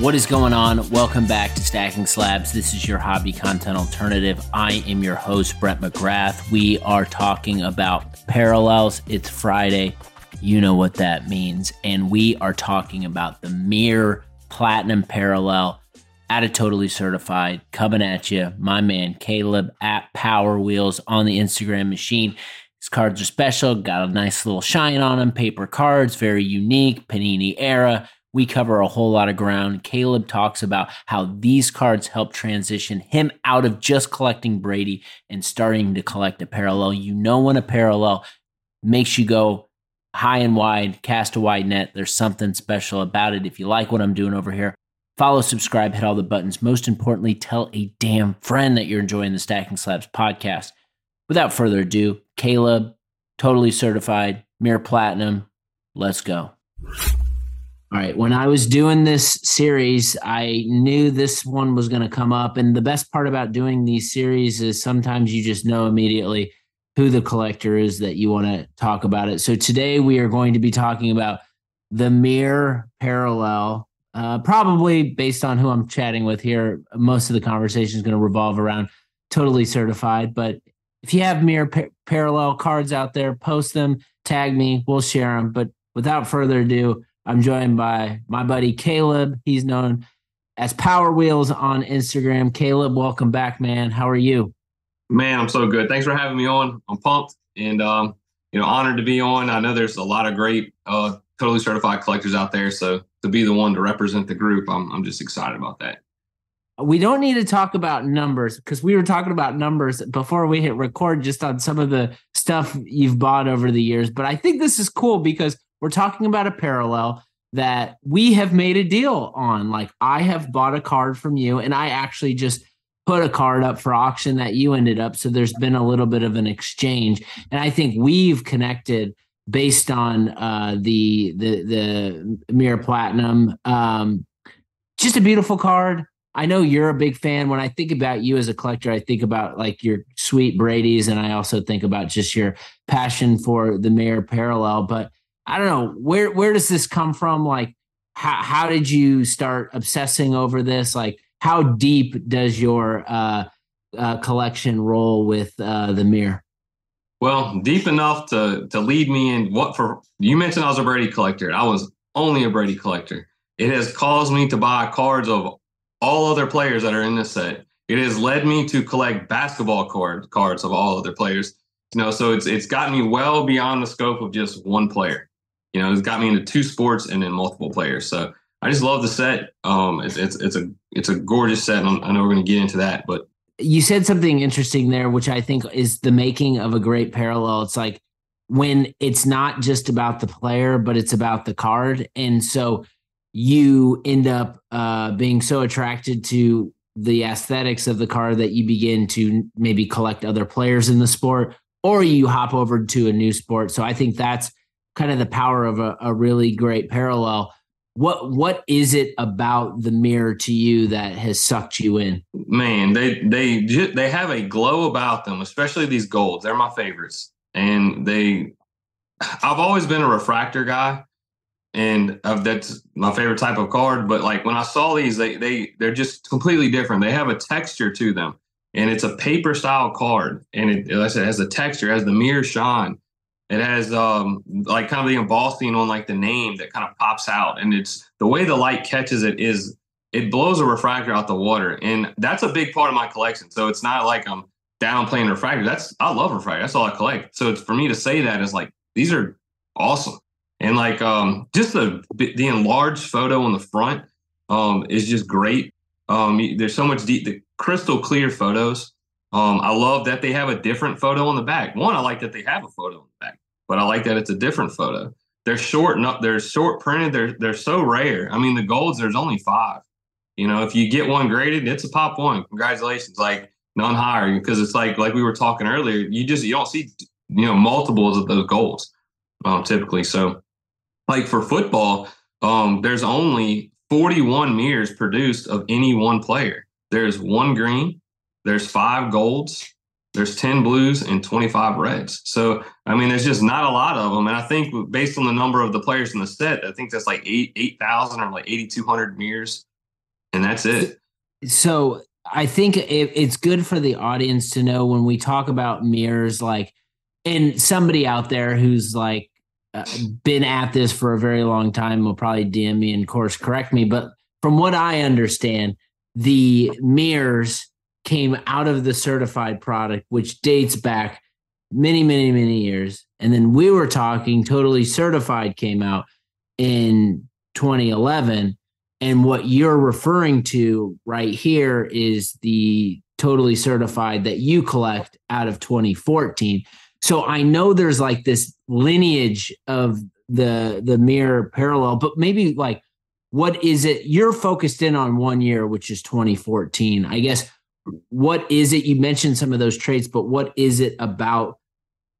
What is going on? Welcome back to Stacking Slabs. This is your hobby content alternative. I am your host, Brett McGrath. We are talking about parallels. It's Friday. You know what that means. And we are talking about the Mirror Platinum Parallel at a totally certified coming at you. My man Caleb at Power Wheels on the Instagram machine. His cards are special, got a nice little shine on them, paper cards, very unique, Panini era. We cover a whole lot of ground. Caleb talks about how these cards help transition him out of just collecting Brady and starting to collect a parallel. You know, when a parallel makes you go high and wide, cast a wide net, there's something special about it. If you like what I'm doing over here, follow, subscribe, hit all the buttons. Most importantly, tell a damn friend that you're enjoying the Stacking Slabs podcast. Without further ado, Caleb, totally certified, Mirror Platinum. Let's go. All right. When I was doing this series, I knew this one was going to come up. And the best part about doing these series is sometimes you just know immediately who the collector is that you want to talk about it. So today we are going to be talking about the Mirror parallel. Uh, probably based on who I'm chatting with here, most of the conversation is going to revolve around totally certified. But if you have Mirror par- parallel cards out there, post them, tag me, we'll share them. But without further ado, I'm joined by my buddy Caleb. He's known as Power Wheels on Instagram. Caleb, welcome back, man. How are you? Man, I'm so good. Thanks for having me on. I'm pumped and um, you know honored to be on. I know there's a lot of great uh, totally certified collectors out there, so to be the one to represent the group, I'm I'm just excited about that. We don't need to talk about numbers because we were talking about numbers before we hit record just on some of the stuff you've bought over the years. But I think this is cool because we're talking about a parallel that we have made a deal on. Like I have bought a card from you and I actually just put a card up for auction that you ended up. So there's been a little bit of an exchange. And I think we've connected based on uh, the the the Mirror Platinum. Um, just a beautiful card. I know you're a big fan. When I think about you as a collector, I think about like your sweet Brady's, and I also think about just your passion for the Mirror parallel. But I don't know where where does this come from? Like, how how did you start obsessing over this? Like, how deep does your uh, uh, collection roll with uh, the mirror? Well, deep enough to to lead me in what for you mentioned I was a Brady collector. I was only a Brady collector. It has caused me to buy cards of all other players that are in this set. It has led me to collect basketball card cards of all other players. You know, so it's it's gotten me well beyond the scope of just one player you know, it's got me into two sports and then multiple players. So I just love the set. Um, it's it's it's a it's a gorgeous set. And I know we're going to get into that, but you said something interesting there, which I think is the making of a great parallel. It's like when it's not just about the player, but it's about the card, and so you end up uh, being so attracted to the aesthetics of the card that you begin to maybe collect other players in the sport, or you hop over to a new sport. So I think that's kind of the power of a, a really great parallel. What what is it about the mirror to you that has sucked you in? Man, they they they have a glow about them, especially these golds. They're my favorites, and they. I've always been a refractor guy, and uh, that's my favorite type of card. But like when I saw these, they they they're just completely different. They have a texture to them, and it's a paper style card, and it, like I said, it has a texture, has the mirror shine it has um, like kind of the embossing on like the name that kind of pops out, and it's the way the light catches it is it blows a refractor out the water, and that's a big part of my collection. So it's not like I'm downplaying refractor. That's I love refractor. That's all I collect. So it's for me to say that is like these are awesome, and like um, just the the enlarged photo on the front um, is just great. Um, there's so much deep, the crystal clear photos. Um, I love that they have a different photo on the back. One, I like that they have a photo on the back, but I like that it's a different photo. They're short, no, they're short printed. They're they're so rare. I mean, the golds there's only five. You know, if you get one graded, it's a pop one. Congratulations, like none higher because it's like like we were talking earlier. You just you don't see you know multiples of those golds um, typically. So, like for football, um, there's only 41 mirrors produced of any one player. There's one green, there's five golds, there's 10 blues and 25 reds. So, I mean, there's just not a lot of them. And I think based on the number of the players in the set, I think that's like eight 8,000 or like 8,200 mirrors. and that's it. So I think it, it's good for the audience to know when we talk about mirrors, like, and somebody out there who's like uh, been at this for a very long time will probably DM me and course correct me. But from what I understand, the mirrors came out of the certified product, which dates back many, many, many years. And then we were talking totally certified came out in 2011. And what you're referring to right here is the totally certified that you collect out of 2014. So I know there's like this lineage of the the mirror parallel, but maybe like what is it you're focused in on one year which is 2014 i guess what is it you mentioned some of those traits but what is it about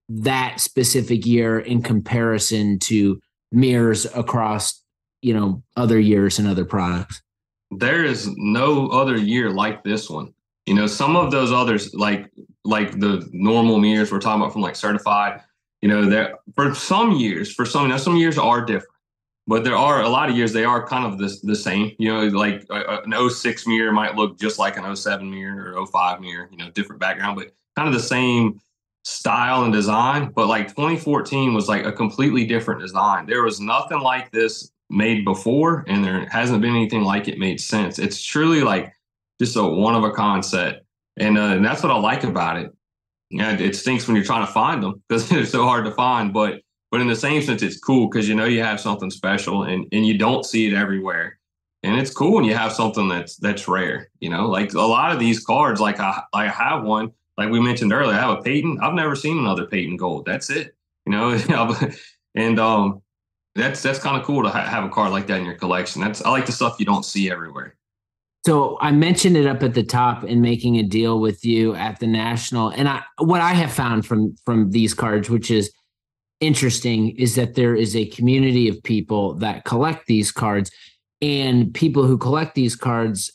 that specific year in comparison to mirrors across you know other years and other products? There is no other year like this one. You know some of those others like like the normal mirrors we're talking about from like certified you know there for some years for some know some years are different but there are a lot of years they are kind of the, the same. You know, like a, an 06 mirror might look just like an 07 mirror or 05 mirror, you know, different background, but kind of the same style and design. But like 2014 was like a completely different design. There was nothing like this made before, and there hasn't been anything like it made since. It's truly like just a one of a concept. And, uh, and that's what I like about it. Yeah, it stinks when you're trying to find them because they're so hard to find, but but in the same sense, it's cool because you know you have something special and, and you don't see it everywhere. And it's cool when you have something that's that's rare. You know, like a lot of these cards, like I, I have one, like we mentioned earlier, I have a Peyton. I've never seen another Peyton Gold. That's it. You know, and um, that's that's kind of cool to ha- have a card like that in your collection. That's I like the stuff you don't see everywhere. So I mentioned it up at the top in making a deal with you at the national, and I what I have found from from these cards, which is interesting is that there is a community of people that collect these cards and people who collect these cards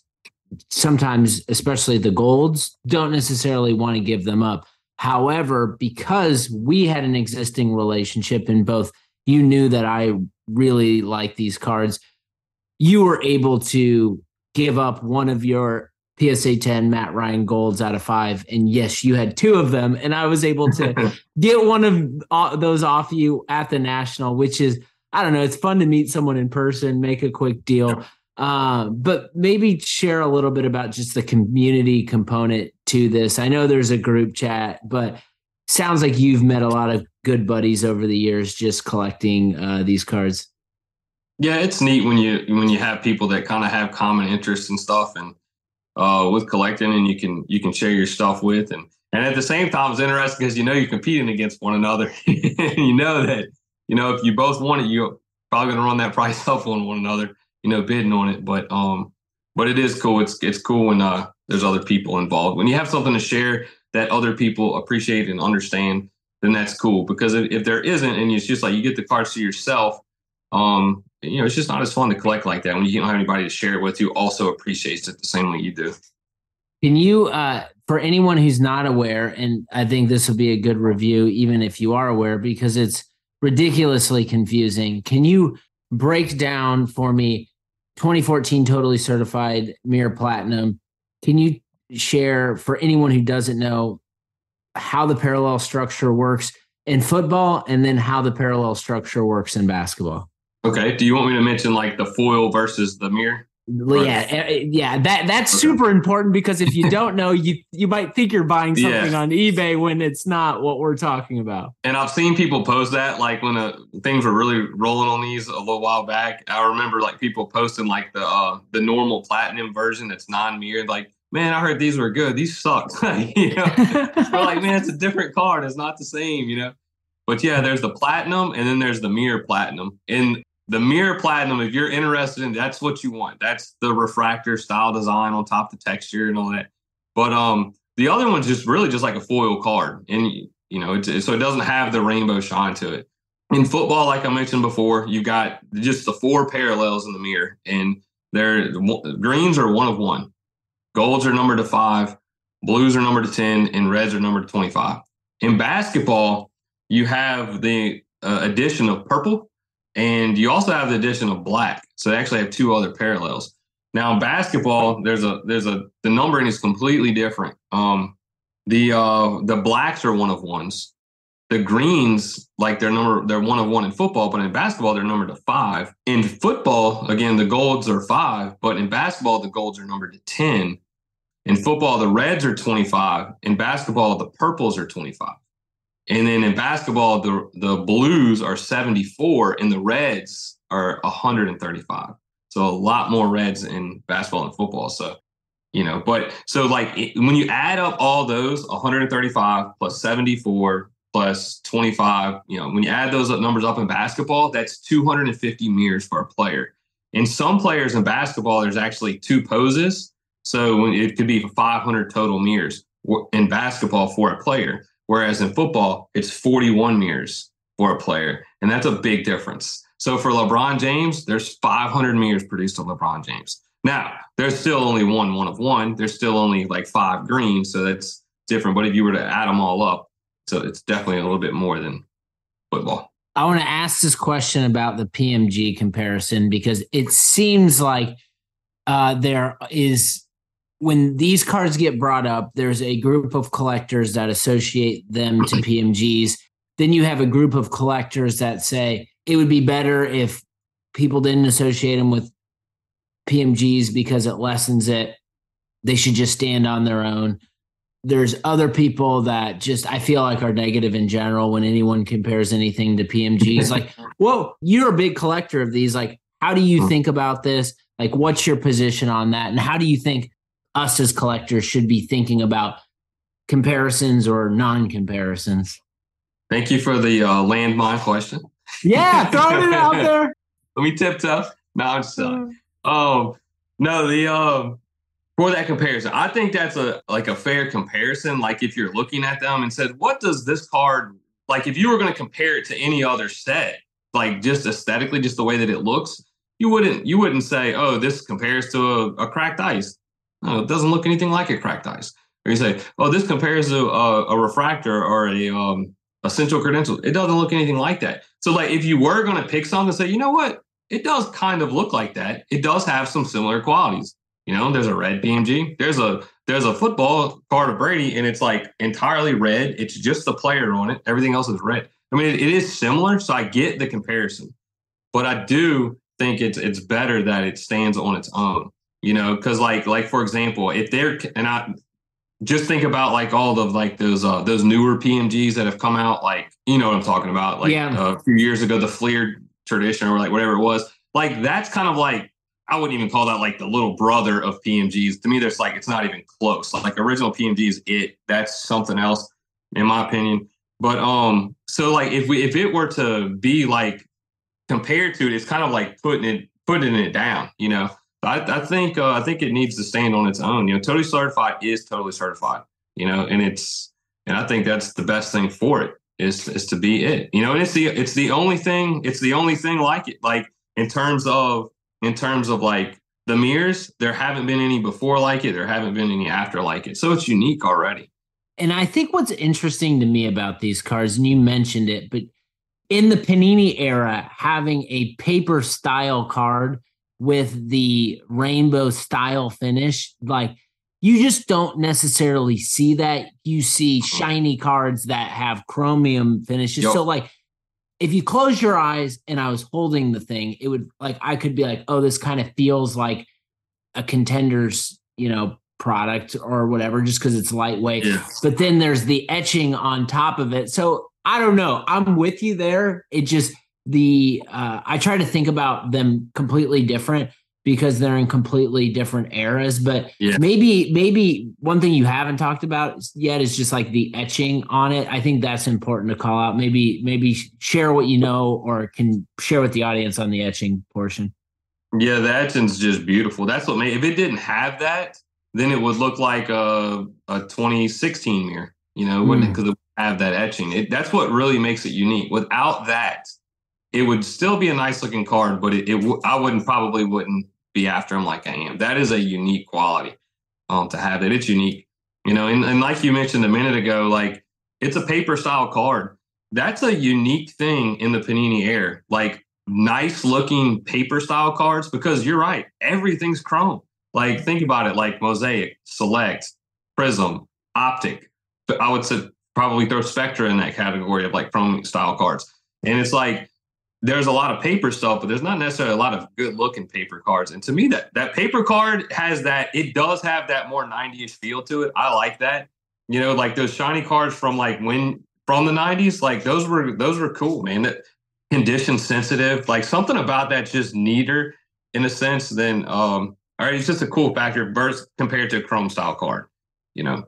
sometimes especially the golds don't necessarily want to give them up. However because we had an existing relationship and both you knew that i really like these cards you were able to give up one of your PSA 10 Matt Ryan golds out of five. And yes, you had two of them. And I was able to get one of those off you at the National, which is, I don't know, it's fun to meet someone in person, make a quick deal. Uh, but maybe share a little bit about just the community component to this. I know there's a group chat, but sounds like you've met a lot of good buddies over the years just collecting uh, these cards. Yeah, it's neat when you when you have people that kind of have common interests and stuff, and uh, with collecting, and you can you can share your stuff with, and and at the same time, it's interesting because you know you're competing against one another, and you know that you know if you both want it, you're probably gonna run that price up on one another, you know, bidding on it. But um, but it is cool. It's it's cool when uh there's other people involved. When you have something to share that other people appreciate and understand, then that's cool. Because if, if there isn't, and it's just like you get the cards to yourself, um, you know, it's just not as fun to collect like that when you don't have anybody to share it with who also appreciates it the same way you do. Can you, uh, for anyone who's not aware, and I think this will be a good review, even if you are aware, because it's ridiculously confusing. Can you break down for me 2014 totally certified mirror platinum? Can you share for anyone who doesn't know how the parallel structure works in football and then how the parallel structure works in basketball? Okay. Do you want me to mention like the foil versus the mirror? Yeah, eh, eh, yeah, that that's okay. super important because if you don't know, you you might think you're buying something yeah. on eBay when it's not what we're talking about. And I've seen people post that like when uh, things were really rolling on these a little while back. I remember like people posting like the uh, the normal platinum version that's non-mirrored. Like, man, I heard these were good. These suck. you know, we're like, man, it's a different card. It's not the same. You know. But yeah, there's the platinum and then there's the mirror platinum. And the mirror platinum, if you're interested in that's what you want. That's the refractor style design on top, the texture and all that. But um, the other one's just really just like a foil card, and you know, it's, so it doesn't have the rainbow shine to it. In football, like I mentioned before, you got just the four parallels in the mirror, and they're greens are one of one, golds are numbered to five, blues are numbered to ten, and reds are numbered to twenty-five. In basketball, you have the uh, addition of purple and you also have the addition of black. So they actually have two other parallels. Now in basketball, there's a there's a the numbering is completely different. Um, the uh the blacks are one of ones. The greens, like they're number they're one of one in football, but in basketball they're numbered to five. In football, again, the golds are five, but in basketball the golds are numbered to ten. In football, the reds are 25. In basketball, the purples are 25. And then in basketball, the the blues are 74 and the reds are 135. So a lot more reds in basketball and football. So, you know, but so like it, when you add up all those 135 plus 74 plus 25, you know, when you add those numbers up in basketball, that's 250 mirrors for a player. In some players in basketball, there's actually two poses. So it could be 500 total mirrors in basketball for a player. Whereas in football, it's 41 mirrors for a player. And that's a big difference. So for LeBron James, there's 500 mirrors produced on LeBron James. Now, there's still only one one of one. There's still only like five greens. So that's different. But if you were to add them all up, so it's definitely a little bit more than football. I want to ask this question about the PMG comparison because it seems like uh, there is when these cards get brought up, there's a group of collectors that associate them to PMGs. Then you have a group of collectors that say it would be better if people didn't associate them with PMGs because it lessens it. They should just stand on their own. There's other people that just I feel like are negative in general when anyone compares anything to PMGs. like, whoa, you're a big collector of these. Like, how do you mm. think about this? Like, what's your position on that? And how do you think us as collectors should be thinking about comparisons or non-comparisons. Thank you for the uh, landmine question. Yeah, throwing it out there. Let me tip tiptoe. No, I'm just Um, no, the um for that comparison, I think that's a like a fair comparison. Like if you're looking at them and said, what does this card like? If you were going to compare it to any other set, like just aesthetically, just the way that it looks, you wouldn't you wouldn't say, oh, this compares to a, a cracked ice. It doesn't look anything like a cracked ice. Or you say, oh, this compares to a, a refractor or a um, essential credential. It doesn't look anything like that. So, like, if you were going to pick something and say, you know what, it does kind of look like that. It does have some similar qualities. You know, there's a red PMG. There's a there's a football card of Brady, and it's like entirely red. It's just the player on it. Everything else is red. I mean, it, it is similar, so I get the comparison, but I do think it's it's better that it stands on its own you know because like like for example if they're and i just think about like all of like those uh those newer pmgs that have come out like you know what i'm talking about like yeah. uh, a few years ago the Fleer tradition or like whatever it was like that's kind of like i wouldn't even call that like the little brother of pmgs to me there's like it's not even close. Like original pmg is it. That's something else in my opinion. But um so like if we if it were to be like compared to it it's kind of like putting it putting it down you know I, I think uh, I think it needs to stand on its own. You know, totally certified is totally certified. You know, and it's and I think that's the best thing for it is is to be it. You know, and it's the it's the only thing it's the only thing like it. Like in terms of in terms of like the mirrors, there haven't been any before like it. There haven't been any after like it. So it's unique already. And I think what's interesting to me about these cars, and you mentioned it, but in the Panini era, having a paper style card with the rainbow style finish. Like you just don't necessarily see that. You see shiny cards that have chromium finishes. Yep. So like if you close your eyes and I was holding the thing, it would like I could be like, oh, this kind of feels like a contender's, you know, product or whatever, just because it's lightweight. Yeah. But then there's the etching on top of it. So I don't know. I'm with you there. It just the uh, I try to think about them completely different because they're in completely different eras. But yeah. maybe maybe one thing you haven't talked about yet is just like the etching on it. I think that's important to call out. Maybe maybe share what you know or can share with the audience on the etching portion. Yeah, the etching's just beautiful. That's what made if it didn't have that, then it would look like a a 2016 mirror. You know, wouldn't because mm. it have that etching. It, that's what really makes it unique. Without that, it would still be a nice looking card, but it, it w- I wouldn't probably wouldn't be after him like I am. That is a unique quality um, to have that. It's unique, you know. And, and like you mentioned a minute ago, like it's a paper style card. That's a unique thing in the Panini era. Like nice looking paper style cards because you're right, everything's chrome. Like think about it, like mosaic, select, prism, optic. I would say probably throw Spectra in that category of like chrome style cards. And it's like there's a lot of paper stuff, but there's not necessarily a lot of good looking paper cards. And to me, that that paper card has that. It does have that more 90ish feel to it. I like that. You know, like those shiny cards from like when from the 90s, like those were those were cool, man. That condition sensitive, like something about that just neater in a sense than um. All right, it's just a cool factor versus compared to a Chrome style card. You know,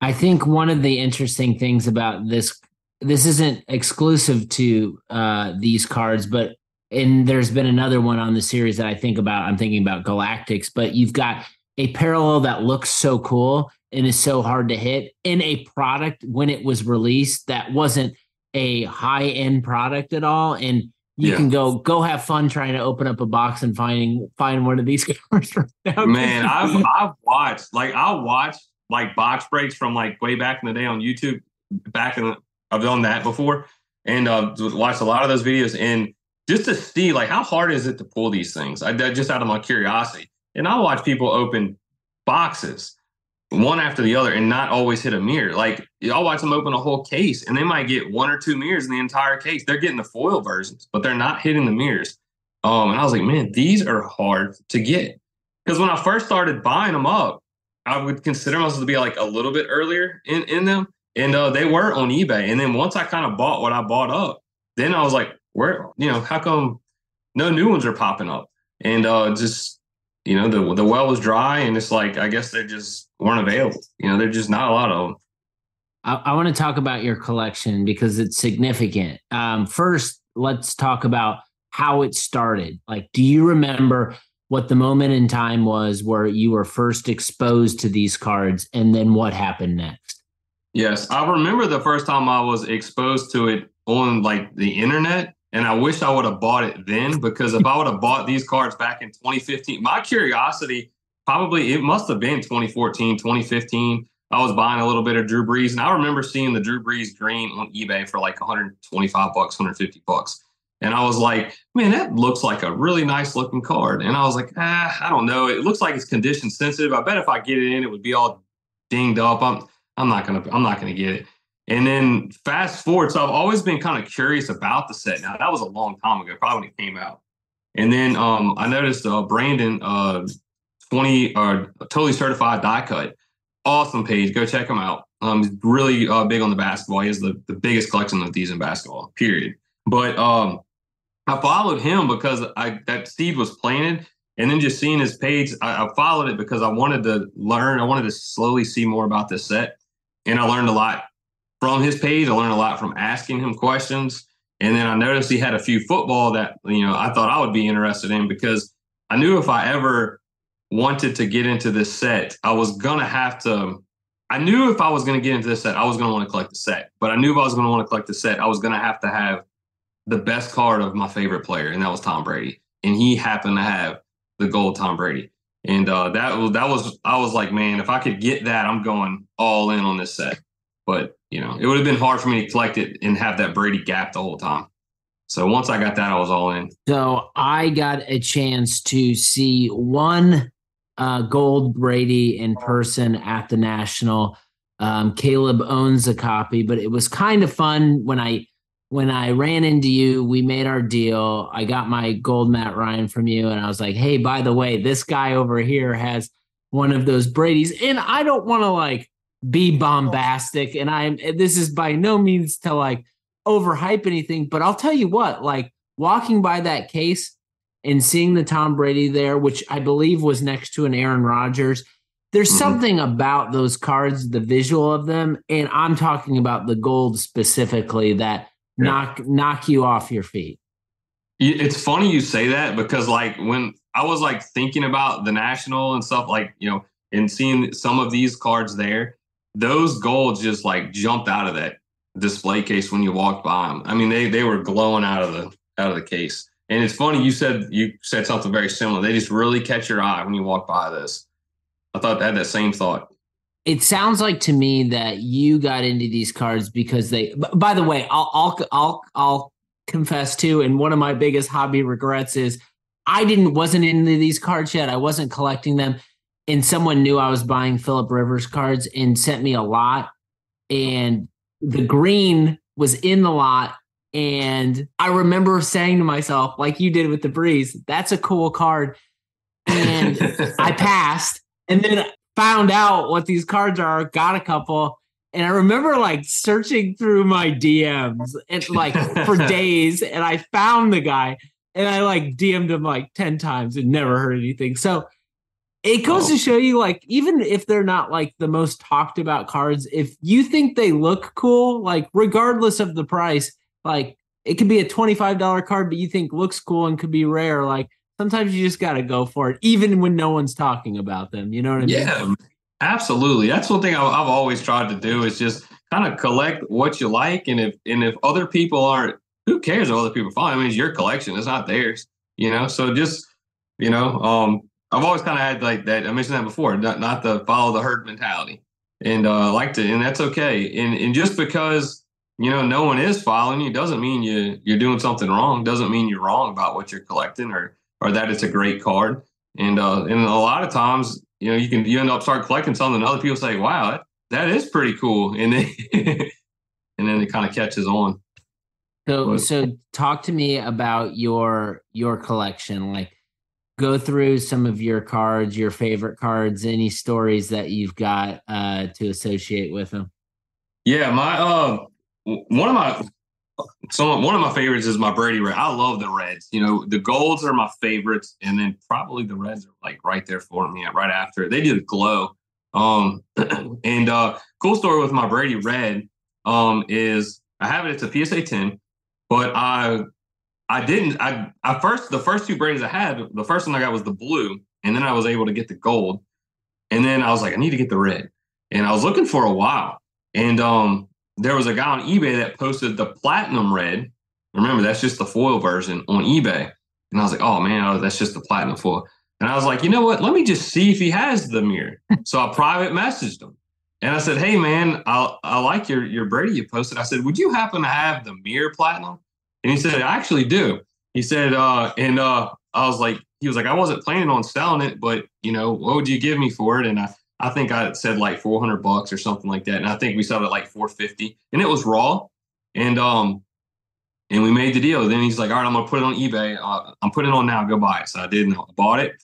I think one of the interesting things about this this isn't exclusive to uh, these cards, but and there's been another one on the series that I think about. I'm thinking about Galactics, but you've got a parallel that looks so cool and is so hard to hit in a product when it was released that wasn't a high end product at all. And you yeah. can go go have fun trying to open up a box and finding find one of these cards. Man, I've I've watched like I watched like box breaks from like way back in the day on YouTube. Back in the, I've done that before and uh, watched a lot of those videos and just to see like how hard is it to pull these things. I just out of my curiosity, and I watch people open boxes one after the other and not always hit a mirror. Like I'll watch them open a whole case and they might get one or two mirrors in the entire case. They're getting the foil versions, but they're not hitting the mirrors. Um, and I was like, man, these are hard to get. Because when I first started buying them up, I would consider myself to be like a little bit earlier in, in them. And uh, they were on eBay. And then once I kind of bought what I bought up, then I was like, where, you know, how come no new ones are popping up? And uh, just you know the the well was dry and it's like i guess they just weren't available. You know there's just not a lot of them i, I want to talk about your collection because it's significant. Um, first let's talk about how it started. Like do you remember what the moment in time was where you were first exposed to these cards and then what happened next yes i remember the first time i was exposed to it on like the internet and I wish I would have bought it then because if I would have bought these cards back in 2015, my curiosity probably it must have been 2014, 2015. I was buying a little bit of Drew Brees, and I remember seeing the Drew Brees green on eBay for like 125 bucks, 150 bucks. And I was like, man, that looks like a really nice looking card. And I was like, ah, I don't know. It looks like it's condition sensitive. I bet if I get it in, it would be all dinged up. I'm I'm not gonna I'm not gonna get it. And then fast forward, so I've always been kind of curious about the set. Now that was a long time ago, probably when it came out. And then um, I noticed uh, Brandon, uh, twenty uh, totally certified die cut, awesome page. Go check him out. Um, he's really uh, big on the basketball. He has the, the biggest collection of these in basketball. Period. But um, I followed him because I that seed was planted, and then just seeing his page, I, I followed it because I wanted to learn. I wanted to slowly see more about this set, and I learned a lot from his page. I learned a lot from asking him questions. And then I noticed he had a few football that, you know, I thought I would be interested in because I knew if I ever wanted to get into this set, I was going to have to. I knew if I was going to get into this set, I was going to want to collect the set. But I knew if I was going to want to collect the set, I was going to have to have the best card of my favorite player, and that was Tom Brady. And he happened to have the gold Tom Brady. And uh, that was that was I was like, man, if I could get that, I'm going all in on this set. But you know, it would have been hard for me to collect it and have that Brady gap the whole time. So once I got that, I was all in. So I got a chance to see one uh, gold Brady in person at the National. Um, Caleb owns a copy, but it was kind of fun when I when I ran into you. We made our deal. I got my gold Matt Ryan from you, and I was like, "Hey, by the way, this guy over here has one of those Brady's, and I don't want to like." be bombastic. And I'm this is by no means to like overhype anything, but I'll tell you what, like walking by that case and seeing the Tom Brady there, which I believe was next to an Aaron Rodgers. There's mm-hmm. something about those cards, the visual of them, and I'm talking about the gold specifically that yeah. knock knock you off your feet. It's funny you say that because like when I was like thinking about the national and stuff, like you know, and seeing some of these cards there, those golds just like jumped out of that display case when you walked by them. I mean, they they were glowing out of the out of the case. And it's funny you said you said something very similar. They just really catch your eye when you walk by this. I thought I had that same thought. It sounds like to me that you got into these cards because they. By the way, I'll I'll I'll I'll confess to, and one of my biggest hobby regrets is I didn't wasn't into these cards yet. I wasn't collecting them, and someone knew I was buying Philip Rivers cards and sent me a lot, and the green was in the lot. And I remember saying to myself, like you did with the Brees, that's a cool card. And I passed and then found out what these cards are, got a couple. And I remember like searching through my DMs and like for days, and I found the guy and I like DM'd him like 10 times and never heard anything. So it goes oh. to show you like even if they're not like the most talked about cards, if you think they look cool, like regardless of the price, like it could be a $25 card, but you think looks cool and could be rare, like sometimes you just got to go for it, even when no one's talking about them. You know what I mean? Yeah, absolutely. That's one thing I've, always tried to do is just kind of collect what you like, and if and if other people aren't, who cares if other people follow? I mean, it's your collection; it's not theirs. You know, so just you know, um, I've always kind of had like that. I mentioned that before, not not the follow the herd mentality, and uh, like to, and that's okay. And and just because you know no one is following you doesn't mean you you're doing something wrong. Doesn't mean you're wrong about what you're collecting or or that it's a great card. And uh, and a lot of times, you know, you can you end up start collecting something, and other people say, "Wow, that, that is pretty cool," and then and then it kind of catches on. So but, so talk to me about your your collection. Like, go through some of your cards, your favorite cards, any stories that you've got uh, to associate with them. Yeah, my uh, one of my so one of my favorites is my Brady red. I love the reds. You know, the golds are my favorites, and then probably the reds are like right there for me, right after. They do the glow. Um, and uh, cool story with my Brady red um is I have it. It's a PSA ten, but I I didn't. I I first the first two Brady's I had. The first one I got was the blue, and then I was able to get the gold, and then I was like, I need to get the red, and I was looking for a while, and um there was a guy on eBay that posted the platinum red. Remember, that's just the foil version on eBay. And I was like, oh man, oh, that's just the platinum foil. And I was like, you know what? Let me just see if he has the mirror. so I private messaged him. And I said, hey man, I, I like your, your Brady you posted. I said, would you happen to have the mirror platinum? And he said, I actually do. He said, uh, and uh, I was like, he was like, I wasn't planning on selling it, but you know, what would you give me for it? And I, I think I said like 400 bucks or something like that. And I think we sold it like 450 and it was raw. And, um, and we made the deal. Then he's like, all right, I'm going to put it on eBay. Uh, I'm putting it on now. Go buy it. So I did and I bought it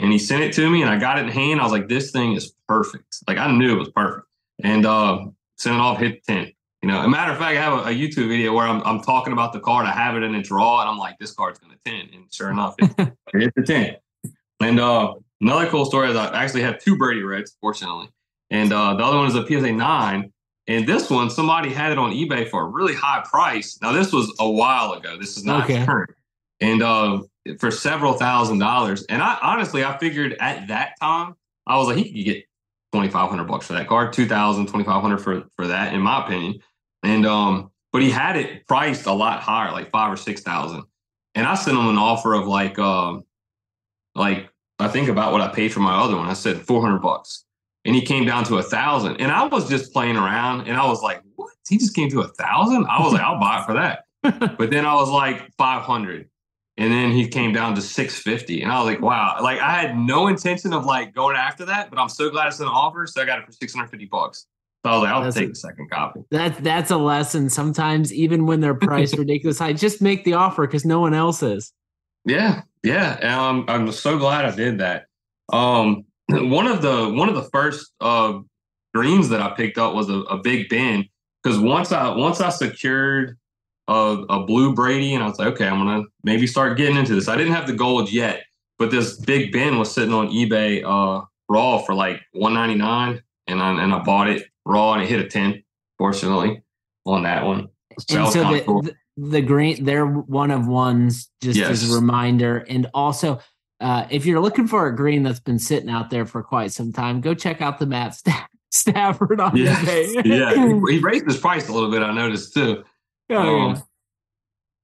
and he sent it to me and I got it in hand. I was like, this thing is perfect. Like I knew it was perfect. And, uh, sent it off, hit 10. You know, a matter of fact, I have a, a, YouTube video where I'm, I'm talking about the card. I have it in its raw, and I'm like, this card's going to 10. And sure enough, it, it hit the 10. And uh, Another cool story is I actually have two Brady Reds, fortunately. And uh, the other one is a PSA 9. And this one, somebody had it on eBay for a really high price. Now, this was a while ago. This is not okay. current. And uh, for several thousand dollars. And I honestly, I figured at that time, I was like, he could get 2500 bucks for that card, 2000 2500 for for that, in my opinion. And, um, but he had it priced a lot higher, like five or 6,000. And I sent him an offer of like, um, like I think about what I paid for my other one. I said 400 bucks. And he came down to a thousand. And I was just playing around and I was like, what? He just came to a thousand? I was like, I'll buy it for that. but then I was like 500. And then he came down to 650. And I was like, wow. Like I had no intention of like going after that, but I'm so glad it's an offer. So I got it for 650 bucks. So I was like, I'll that's take a, the second copy. That's that's a lesson. Sometimes even when they're priced ridiculous high, just make the offer because no one else is. Yeah, yeah, um, I'm so glad I did that. Um, one of the one of the first uh, greens that I picked up was a, a Big Ben because once I once I secured a, a, blue Brady and I was like, okay, I'm gonna maybe start getting into this. I didn't have the gold yet, but this Big Ben was sitting on eBay uh, raw for like 199, and I and I bought it raw and it hit a 10. Fortunately, on that one. So and so the, cool. the, the green they're one of ones just yes. as a reminder and also uh, if you're looking for a green that's been sitting out there for quite some time go check out the matt stafford on yeah. yeah he, he, raised his price a little bit i noticed too oh, um,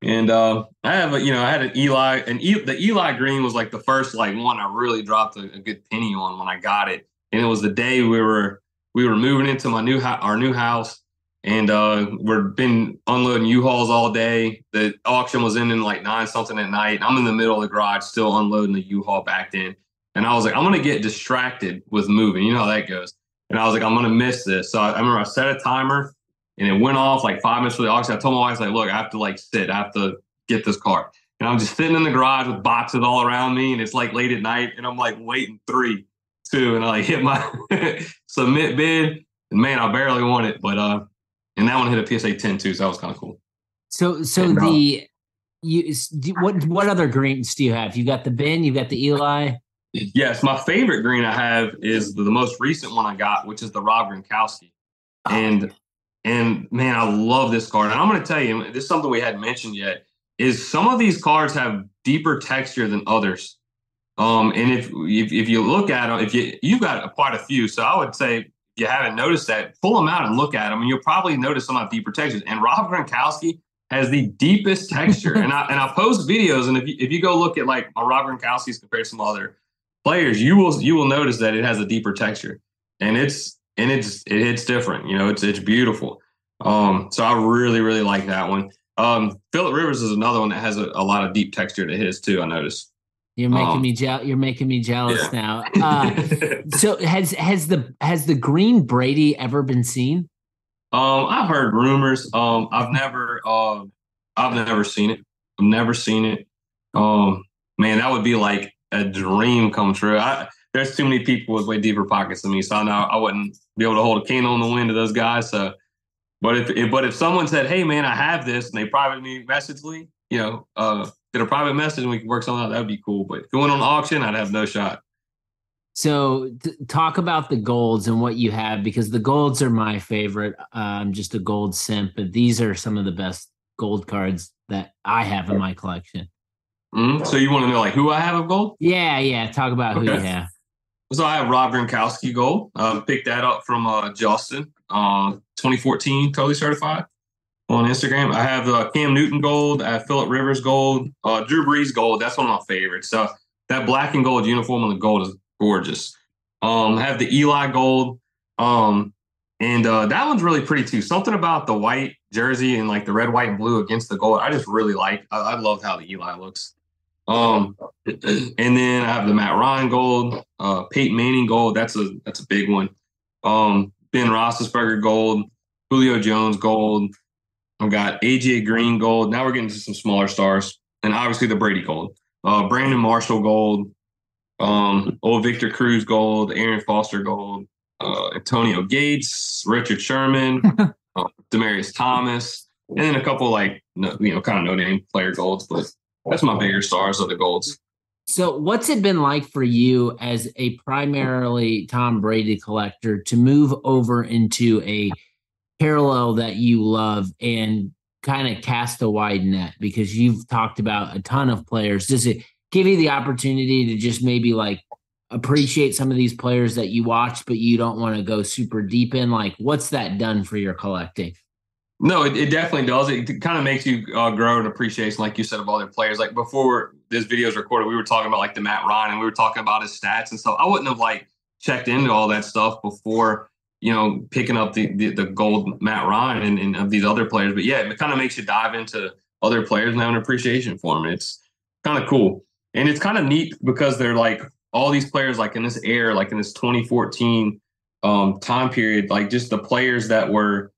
yeah. and uh, i have a you know i had an eli and e, the eli green was like the first like one i really dropped a, a good penny on when i got it and it was the day we were we were moving into my new ho- our new house and uh, we're been unloading U-Hauls all day. The auction was in in like nine something at night. I'm in the middle of the garage still unloading the U-Haul back in, and I was like, I'm gonna get distracted with moving. You know how that goes. And I was like, I'm gonna miss this. So I, I remember I set a timer, and it went off like five minutes for the auction. I told my wife, like, look, I have to like sit. I have to get this car. And I'm just sitting in the garage with boxes all around me, and it's like late at night, and I'm like waiting three, two, and I like hit my submit bid. And man, I barely won it, but uh, and that one hit a PSA 10 too, so that was kind of cool. So, so and, uh, the you what what other greens do you have? You got the Ben, you got the Eli. Yes, my favorite green I have is the, the most recent one I got, which is the Rob Gronkowski, oh. and and man, I love this card. And I'm going to tell you, this is something we hadn't mentioned yet. Is some of these cards have deeper texture than others. Um, and if, if if you look at them, if you you've got quite a few, so I would say you haven't noticed that, pull them out and look at them, and you'll probably notice some of the deeper textures. And Rob Gronkowski has the deepest texture. and I and I post videos, and if you, if you go look at like my Rob Gronkowski's compared to some other players, you will you will notice that it has a deeper texture, and it's and it's it, hits different. You know, it's it's beautiful. Um, so I really really like that one. Um, Philip Rivers is another one that has a, a lot of deep texture to his too. I noticed. You're making um, me je- You're making me jealous yeah. now. Uh, so has has the has the green Brady ever been seen? Um, I've heard rumors. Um, I've never, uh, I've never seen it. I've never seen it. Um, man, that would be like a dream come true. I, there's too many people with way deeper pockets than me, so I know I wouldn't be able to hold a candle in the wind to those guys. So, but if, if but if someone said, "Hey, man, I have this," and they privately message me, you know, uh, get a private message and we can work something out. That would be cool. But went on auction, I'd have no shot. So t- talk about the golds and what you have because the golds are my favorite. Uh, I'm just a gold simp, but these are some of the best gold cards that I have in my collection. Mm-hmm. So you want to know like who I have of gold? Yeah, yeah. Talk about okay. who you have. So I have Rob Gronkowski gold. Um, picked that up from uh, Justin, uh, 2014, totally certified on Instagram. I have uh, Cam Newton gold. I have Philip Rivers gold. Uh, Drew Brees gold. That's one of my favorites. So that black and gold uniform on the gold is gorgeous. Um, I have the Eli gold. Um, and uh, that one's really pretty too. Something about the white jersey and like the red, white, and blue against the gold. I just really like. I, I love how the Eli looks. Um, and then I have the Matt Ryan gold, uh, Peyton Manning gold. That's a that's a big one. Um, Ben Roethlisberger gold, Julio Jones gold, I've got AJ Green gold. Now we're getting to some smaller stars, and obviously the Brady gold, uh, Brandon Marshall gold, um, old Victor Cruz gold, Arian Foster gold, uh, Antonio Gates, Richard Sherman, uh, Demaryius Thomas, and then a couple like you know kind of no name player golds, but that's my bigger stars of the golds. So, what's it been like for you as a primarily Tom Brady collector to move over into a parallel that you love and kind of cast a wide net because you've talked about a ton of players. Does it give you the opportunity to just maybe like appreciate some of these players that you watch, but you don't want to go super deep in? Like, what's that done for your collecting? No, it, it definitely does. It kind of makes you uh, grow an appreciation, like you said, of other players. Like before this video is recorded, we were talking about like the Matt Ryan, and we were talking about his stats and stuff. I wouldn't have like checked into all that stuff before you know, picking up the, the, the gold Matt Ryan and, and, of these other players. But yeah, it kind of makes you dive into other players and have an appreciation for them. It's kind of cool. And it's kind of neat because they're like all these players, like in this era, like in this 2014 um, time period, like just the players that were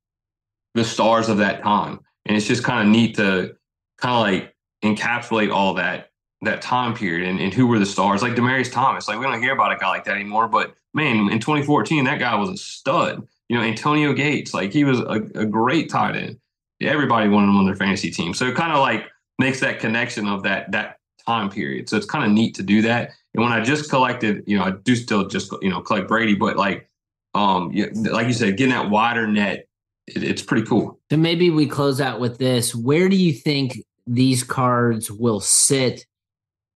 the stars of that time. And it's just kind of neat to kind of like encapsulate all that that time period and, and who were the stars like Demaryius Thomas. Like we don't hear about a guy like that anymore, but man, in 2014, that guy was a stud. You know, Antonio Gates, like he was a, a great tight end. Everybody wanted him on their fantasy team. So it kind of like makes that connection of that that time period. So it's kind of neat to do that. And when I just collected, you know, I do still just you know collect Brady, but like um like you said, getting that wider net, it, it's pretty cool. So maybe we close out with this. Where do you think these cards will sit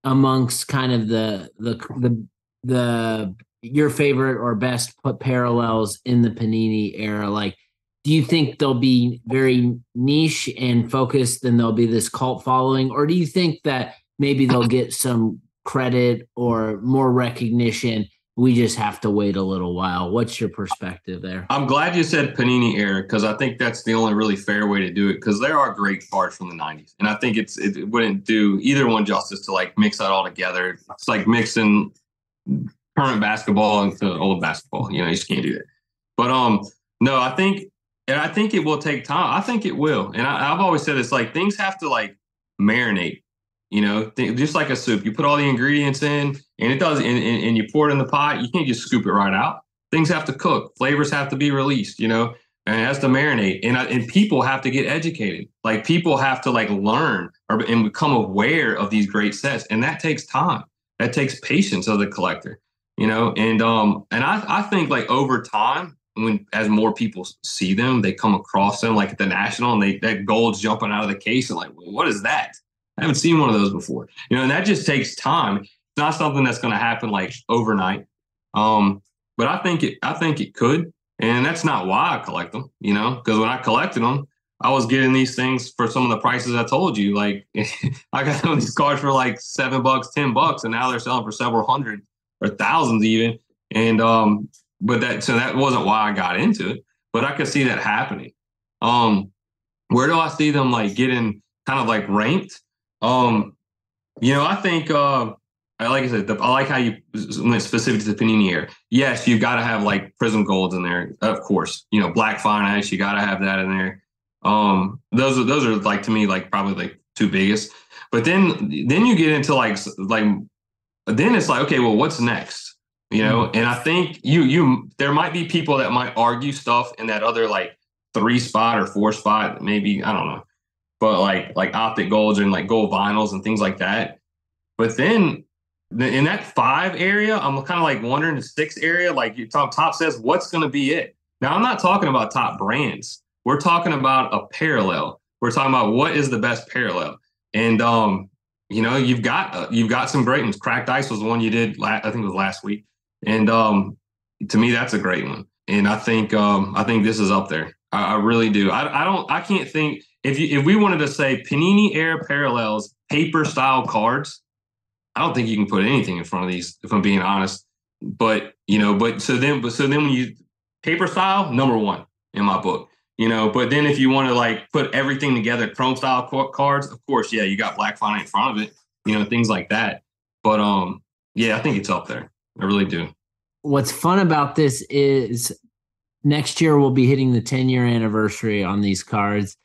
amongst kind of the the the the your favorite or best put parallels in the Panini era? Like, do you think they'll be very niche and focused and there'll be this cult following? Or do you think that maybe they'll get some credit or more recognition we just have to wait a little while. What's your perspective there? I'm glad you said Panini era because I think that's the only really fair way to do it because there are great cards from the 90s. And I think it's it wouldn't do either one justice to like mix that all together. It's like mixing current basketball into old basketball. You know, you just can't do that. But um, no, I think and I think it will take time. I think it will. And I, have always said it's like things have to like marinate you know, th- just like a soup, you put all the ingredients in, and it does, and, and, and, you pour it in the pot. You can't just scoop it right out. Things have to cook. Flavors have to be released. You know, and it has to marinate. And and people have to get educated. Like people have to like learn or and become aware of these great sets, and that takes time. That takes patience of the collector. You know, and um, and I I think like over time, when as more people see them, they come across them like at the national, and they that gold's jumping out of the case, and like, well, what is that? I haven't seen one of those before. You know, and that just takes time. It's not something that's going to happen like overnight. Um, but I think it. I think it could, and that's not why I collect them. You know, because when I collected them, I was getting these things for some of the prices I told you. Like I got some of these cards for like seven bucks, ten bucks, and now they're selling for several hundred or thousands even. And um, but that so that wasn't why I got into it. But I could see that happening. Um, where do I see them like getting kind of like ranked? Um, you know, I think uh, like I said, the, I like how you went specific to the Panini here. Yes, you've got to have like Prizm Golds in there, of course. You know, Black Finite, you got to have that in there. Um, those are those are like to me like probably like two biggest. But then then you get into like like then it's like okay, well, what's next? You know, mm-hmm. and I think you you there might be people that might argue stuff in that other like three spot or four spot, maybe I don't know but like like optic golds and like gold vinyls and things like that. But then in that five area, I'm kind of like wondering the six area, like your top top says, what's going to be it? Now I'm not talking about top brands. We're talking about a parallel. We're talking about what is the best parallel. And um, you know, you've got uh, you've got some great ones. Cracked Ice was the one you did. La- I think it was last week. And um, to me, that's a great one. And I think um, I think this is up there. I, I really do. I, I don't. I can't think if you if we wanted to say Panini era parallels paper style cards, I don't think you can put anything in front of these. If I'm being honest, but you know, but so then, but so then when you paper style number one in my book, you know. But then if you want to like put everything together, chrome style cards, of course, yeah, you got Black Finite in front of it, you know, things like that. But um, yeah, I think it's up there. I really do. What's fun about this is next year we'll be hitting the 10 year anniversary on these cards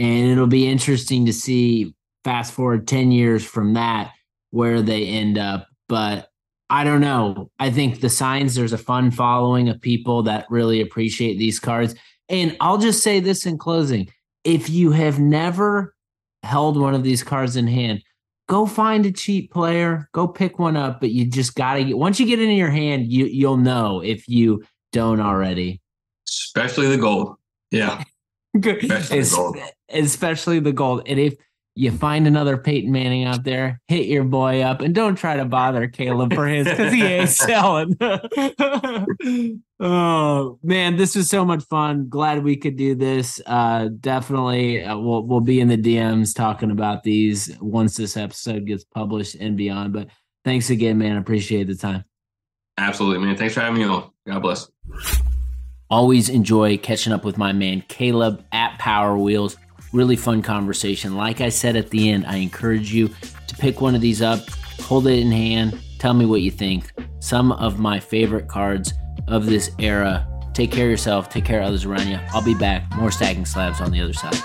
and it'll be interesting to see fast forward 10 years from that where they end up. But i don't know. I think the signs there's a fun following of people that really appreciate these cards. And i'll just say this in closing. If you have never held one of these cards in hand go find a cheap player go pick one up but you just gotta get once you get it in your hand you you'll know if you don't already. Especially the gold. Yeah especially, the gold. especially the gold. And if you find another Peyton Manning out there, hit your boy up and don't try to bother Caleb for his because he ain't selling. oh man, this was so much fun. Glad we could do this. Uh, definitely, uh, we'll we'll be in the DMs talking about these once this episode gets published and beyond. But thanks again, man. Appreciate the time. Absolutely, man. Thanks for having me on. God bless. Always enjoy catching up with my man Caleb at Power Wheels. Really fun conversation. Like I said at the end, I encourage you to pick one of these up, hold it in hand, tell me what you think. Some of my favorite cards of this era. Take care of yourself, take care of others around you. I'll be back. More stacking slabs on the other side.